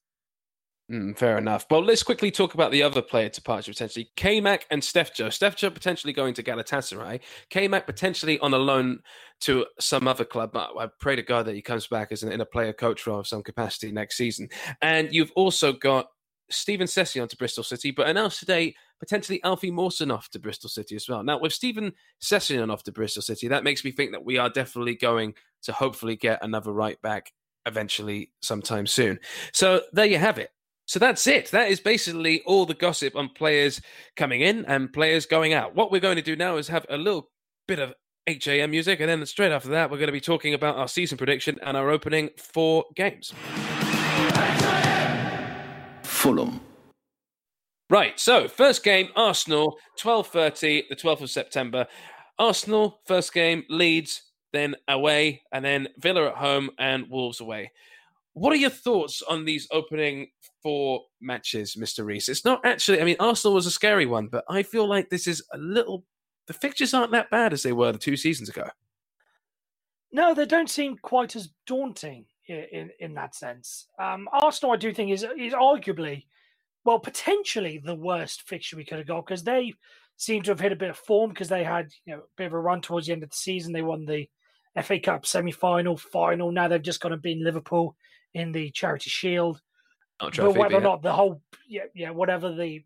Mm, fair enough. Well, let's quickly talk about the other player departure potentially. K-Mac and Steph Joe. Steph Stefjo potentially going to Galatasaray. K-Mac potentially on a loan to some other club. But I pray to God that he comes back as an, in a player coach role of some capacity next season. And you've also got Steven Sessegnon to Bristol City, but announced today potentially Alfie Mawson off to Bristol City as well. Now, with Steven Sessegnon off to Bristol City, that makes me think that we are definitely going to hopefully get another right back eventually sometime soon. So there you have it. So that's it. That is basically all the gossip on players coming in and players going out. What we're going to do now is have a little bit of HAM music, and then straight after that, we're going to be talking about our season prediction and our opening four games. Fulham. Right, so first game, Arsenal, 12.30, the 12th of September. Arsenal, first game, Leeds, then away, and then Villa at home and Wolves away. What are your thoughts on these opening four matches, Mr. Reese? It's not actually, I mean, Arsenal was a scary one, but I feel like this is a little, the fixtures aren't that bad as they were the two seasons ago. No, they don't seem quite as daunting in in that sense. Um, Arsenal, I do think, is is arguably, well, potentially the worst fixture we could have got because they seem to have hit a bit of form because they had you know a bit of a run towards the end of the season. They won the FA Cup semi final, final. Now they've just got to beat Liverpool in the Charity Shield. Trophy, but whether or not the whole yeah yeah whatever the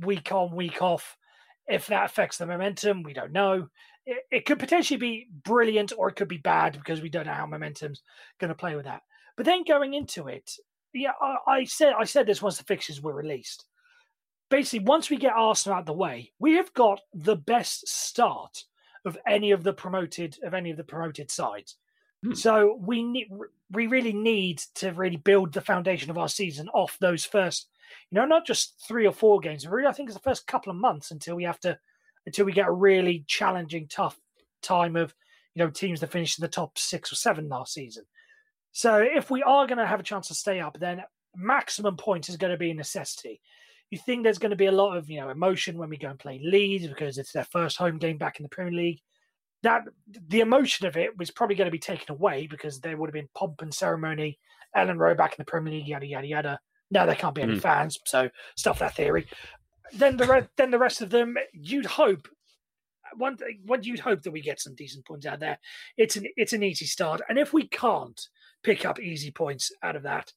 week on week off, if that affects the momentum, we don't know it, it could potentially be brilliant or it could be bad because we don't know how momentum's going to play with that. But then going into it, yeah, I, I said I said this once the fixtures were released. Basically, once we get Arsenal out of the way, we have got the best start of any of the promoted of any of the promoted sides. Hmm. So we need we really need to really build the foundation of our season off those first, you know, not just three or four games. Really, I think it's the first couple of months until we have to until we get a really challenging, tough time of you know teams that finished in the top six or seven last season. So if we are going to have a chance to stay up, then maximum points is going to be a necessity. You think there's going to be a lot of you know emotion when we go and play Leeds because it's their first home game back in the Premier League. That the emotion of it was probably going to be taken away because there would have been pomp and ceremony, Elland Road back in the Premier League, yada yada yada. Now there can't be any mm. fans, so stuff that theory. Then the re- then the rest of them, you'd hope one what you'd hope that we get some decent points out there. It's an it's an easy start, and if we can't, pick up easy points out of that,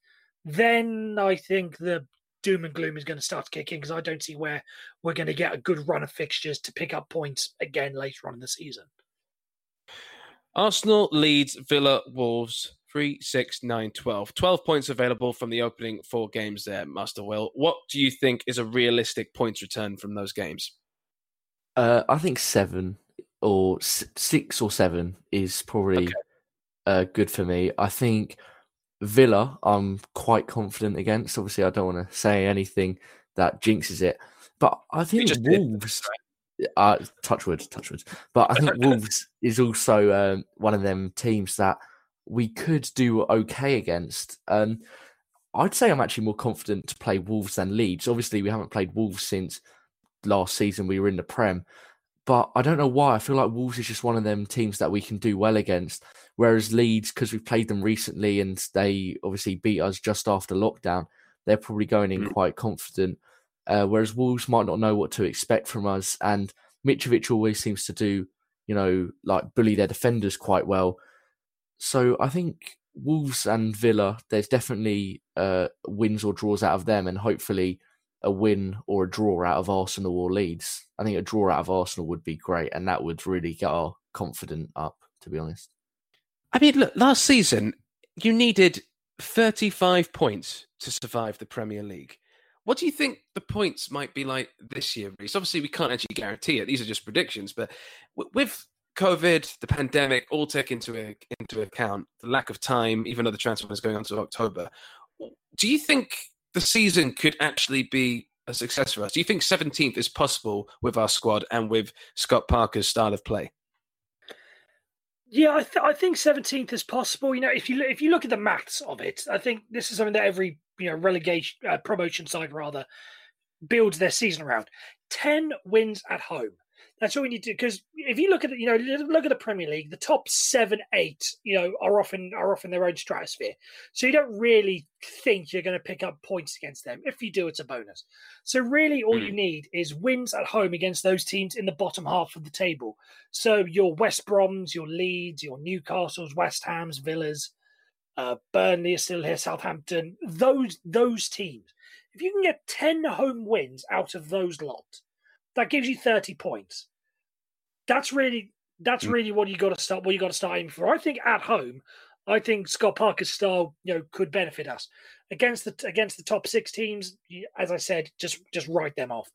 then I think the doom and gloom is going to start kicking in because I don't see where we're going to get a good run of fixtures to pick up points again later on in the season. Arsenal Leeds Villa Wolves 3, 6, 9, 12. 12 points available from the opening four games there, Master Will. What do you think is a realistic points return from those games? Uh, I think seven or six or seven is probably okay uh, good for me. I think Villa, I'm quite confident against. Obviously, I don't want to say anything that jinxes it, but I think Wolves. Uh, touchwood, touchwood. But I think Wolves is also um, one of them teams that we could do okay against. Um, I'd say I'm actually more confident to play Wolves than Leeds. Obviously, we haven't played Wolves since last season. We were in the Prem, but I don't know why. I feel like Wolves is just one of them teams that we can do well against. Whereas Leeds, because we've played them recently and they obviously beat us just after lockdown, they're probably going in mm. quite confident. Uh, whereas Wolves might not know what to expect from us. And Mitrovic always seems to do, you know, like bully their defenders quite well. So I think Wolves and Villa, there's definitely uh, wins or draws out of them, and hopefully a win or a draw out of Arsenal or Leeds. I think a draw out of Arsenal would be great, and that would really get our confidence up, to be honest. I mean, look, last season you needed 35 points to survive the Premier League. What do you think the points might be like this year, Reese? Obviously, we can't actually guarantee it. These are just predictions. But with COVID, the pandemic, all taken into, into account, the lack of time, even though the transfer is going on to October, do you think the season could actually be a success for us? Do you think 17th is possible with our squad and with Scott Parker's style of play? Yeah, I, th- I think seventeenth is possible. You know, if you if you look at the maths of it, I think this is something that every you know relegation uh, promotion side rather builds their season around. Ten wins at home that's all we need to because if you look at it, you know, look at the Premier League, the top seven, eight, you know, are often are often their own stratosphere. So you don't really think you're going to pick up points against them. If you do, it's a bonus. So really, all mm. you need is wins at home against those teams in the bottom half of the table. So your West Broms, your Leeds, your Newcastles, West Hams, Villas, uh, Burnley is still here, Southampton. Those those teams. If you can get ten home wins out of those lot that gives you 30 points. That's really that's mm. really what you got to start what you got to start aiming for. I think at home, I think Scott Parker's style, you know, could benefit us against the against the top six teams. As I said, just just write them off.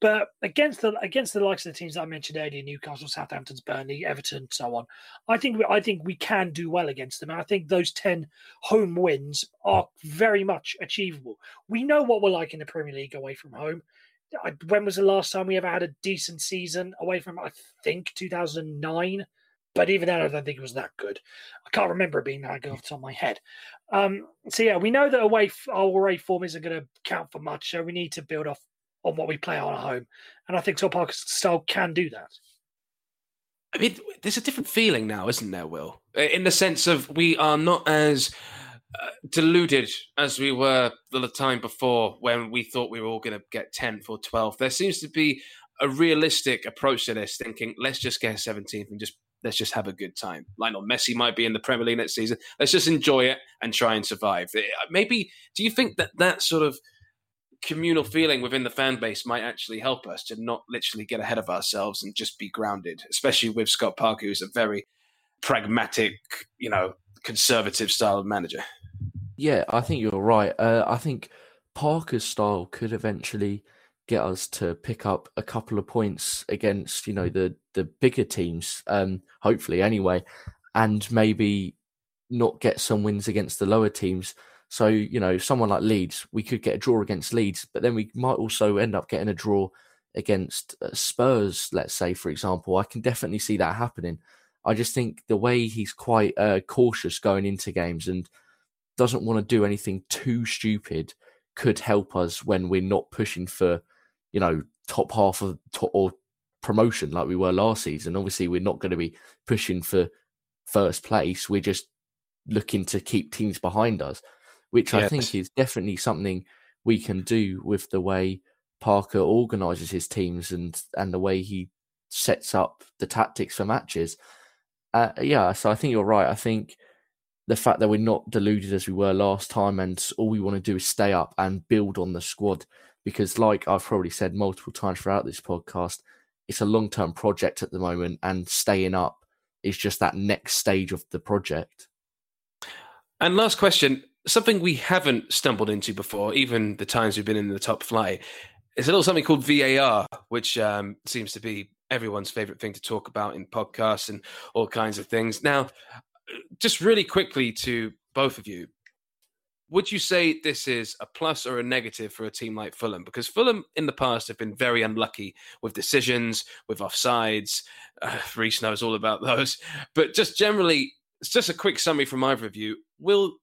But against the against the likes of the teams that I mentioned earlier, Newcastle, Southampton's, Burnley, Everton, so on. I think I think we can do well against them. And I think those ten home wins are very much achievable. We know what we're like in the Premier League away from home when was the last time we ever had a decent season away from? I think 2009, but even then, I don't think it was that good. I can't remember it being that good off the top of my head. Um, so yeah, we know that away our away form isn't going to count for much, so we need to build off on what we play on at home, and I think Scott Parker's style can do that. I mean, there's a different feeling now, isn't there, Will? In the sense of we are not as uh, deluded as we were the time before when we thought we were all going to get 10th or 12th. There seems to be a realistic approach to this, thinking let's just get 17th and just let's just have a good time. Lionel Messi might be in the Premier League next season. Let's just enjoy it and try and survive. Uh, maybe do you think that that sort of communal feeling within the fan base might actually help us to not literally get ahead of ourselves and just be grounded, especially with Scott Parker, who's a very pragmatic, you know, conservative style of manager. Yeah, I think you're right. Uh, I think Parker's style could eventually get us to pick up a couple of points against you know the the bigger teams um hopefully anyway and maybe not get some wins against the lower teams. So you know someone like Leeds we could get a draw against Leeds but then we might also end up getting a draw against uh, Spurs let's say for example. I can definitely see that happening. I just think the way he's quite uh, cautious going into games and doesn't want to do anything too stupid could help us when we're not pushing for you know, top half of top or promotion like we were last season. Obviously, we're not going to be pushing for first place. We're just looking to keep teams behind us, which yes. I think is definitely something we can do with the way Parker organises his teams and and the way he sets up the tactics for matches. Uh, yeah, so I think you're right. I think the fact that we're not deluded as we were last time and all we want to do is stay up and build on the squad because, like I've probably said multiple times throughout this podcast, it's a long term project at the moment, and staying up is just that next stage of the project. And last question something we haven't stumbled into before, even the times we've been in the top flight, is a little something called VAR, which um, seems to be everyone's favorite thing to talk about in podcasts and all kinds of things. Now, just really quickly to both of you, would you say this is a plus or a negative for a team like Fulham? Because Fulham in the past have been very unlucky with decisions, with offsides. Uh, Reese knows all about those. But just generally, it's just a quick summary from either of you. Will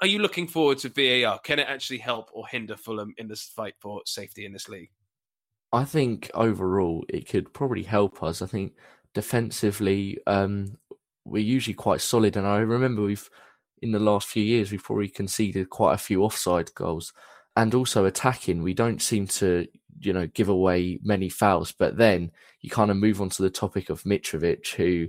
are you looking forward to VAR? Can it actually help or hinder Fulham in this fight for safety in this league? I think overall it could probably help us. I think defensively, um, we're usually quite solid, and I remember we've in the last few years, we've probably conceded quite a few offside goals. And also attacking, we don't seem to, you know, give away many fouls. But then you kind of move on to the topic of Mitrovic, who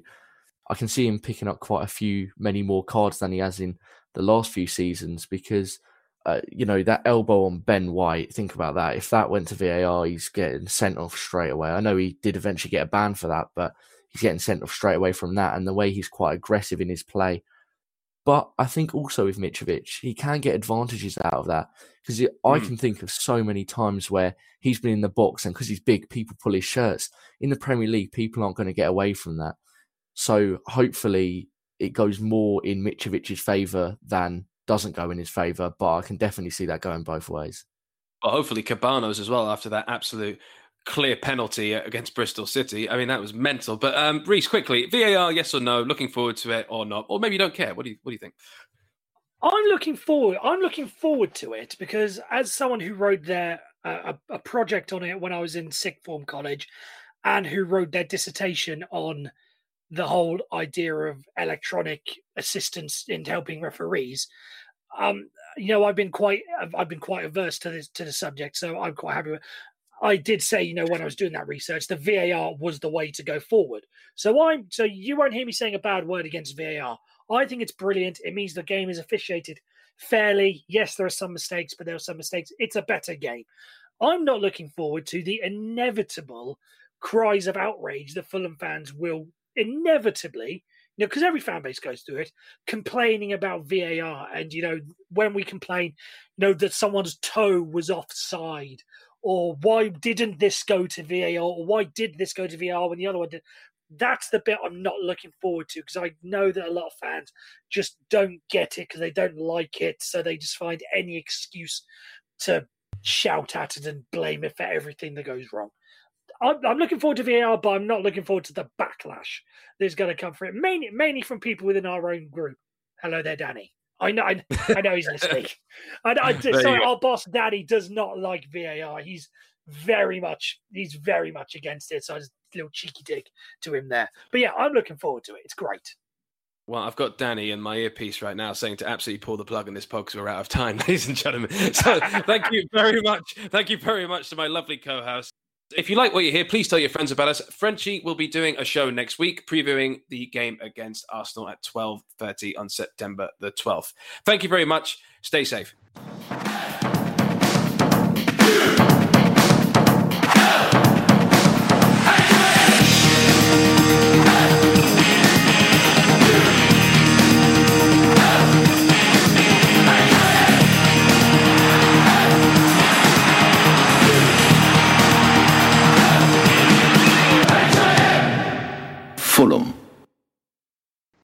I can see him picking up quite a few, many more cards than he has in the last few seasons because, uh, you know, that elbow on Ben White, think about that. If that went to VAR, he's getting sent off straight away. I know he did eventually get a ban for that, but he's getting sent off straight away from that. And the way he's quite aggressive in his play, but I think also with Mitrovic, he can get advantages out of that because mm. I hmm. can think of so many times where he's been in the box and because he's big, people pull his shirts. In the Premier League, people aren't going to get away from that. So hopefully it goes more in Mitrovic's favour than doesn't go in his favour. But I can definitely see that going both ways. Well, hopefully Kebano's as well after that absolute clear penalty against Bristol City. I mean, that was mental. But um, Reese, quickly, VAR, yes or no? Looking forward to it or not? Or maybe you don't care. What do you What do you think? I'm looking forward. I'm looking forward to it because as someone who wrote their uh, a, a project on it when I was in sixth form college, and who wrote their dissertation on the whole idea of electronic assistance in helping referees. Um, you know, I've been quite, I've been quite averse to this to the subject, so I'm quite happy with. I did say, you know, when I was doing that research, the VAR was the way to go forward. So I'm so you won't hear me saying a bad word against VAR. I think it's brilliant. It means the game is officiated fairly. Yes, there are some mistakes, but there are some mistakes. It's a better game. I'm not looking forward to the inevitable cries of outrage that Fulham fans will inevitably, you know, because every fan base goes through it, complaining about VAR. And, you know, when we complain, you know, that someone's toe was offside or why didn't this go to VAR, or why did this go to VAR when the other one did? That's the bit I'm not looking forward to because I know that a lot of fans just don't get it because they don't like it, so they just find any excuse to shout at it and blame it for everything that goes wrong. I'm, I'm looking forward to VAR, but I'm not looking forward to the backlash that's going to come for it. Mainly, mainly from people within our own group. Hello there, Danny. I know, I, I know he's listening. I, I, sorry, our boss Danny does not like VAR. He's very much, he's very much against it. So I just a little cheeky dig to him there. But yeah, I'm looking forward to it. It's great. Well, I've got Danny in my earpiece right now saying to absolutely pull the plug in this pod because we're out of time, ladies and gentlemen. So thank you very much. Thank you very much to my lovely co-host, if you like what you hear, please tell your friends about us. Frenchie will be doing a show next week previewing the game against Arsenal at 12.30 on September the 12th. Thank you very much. Stay safe.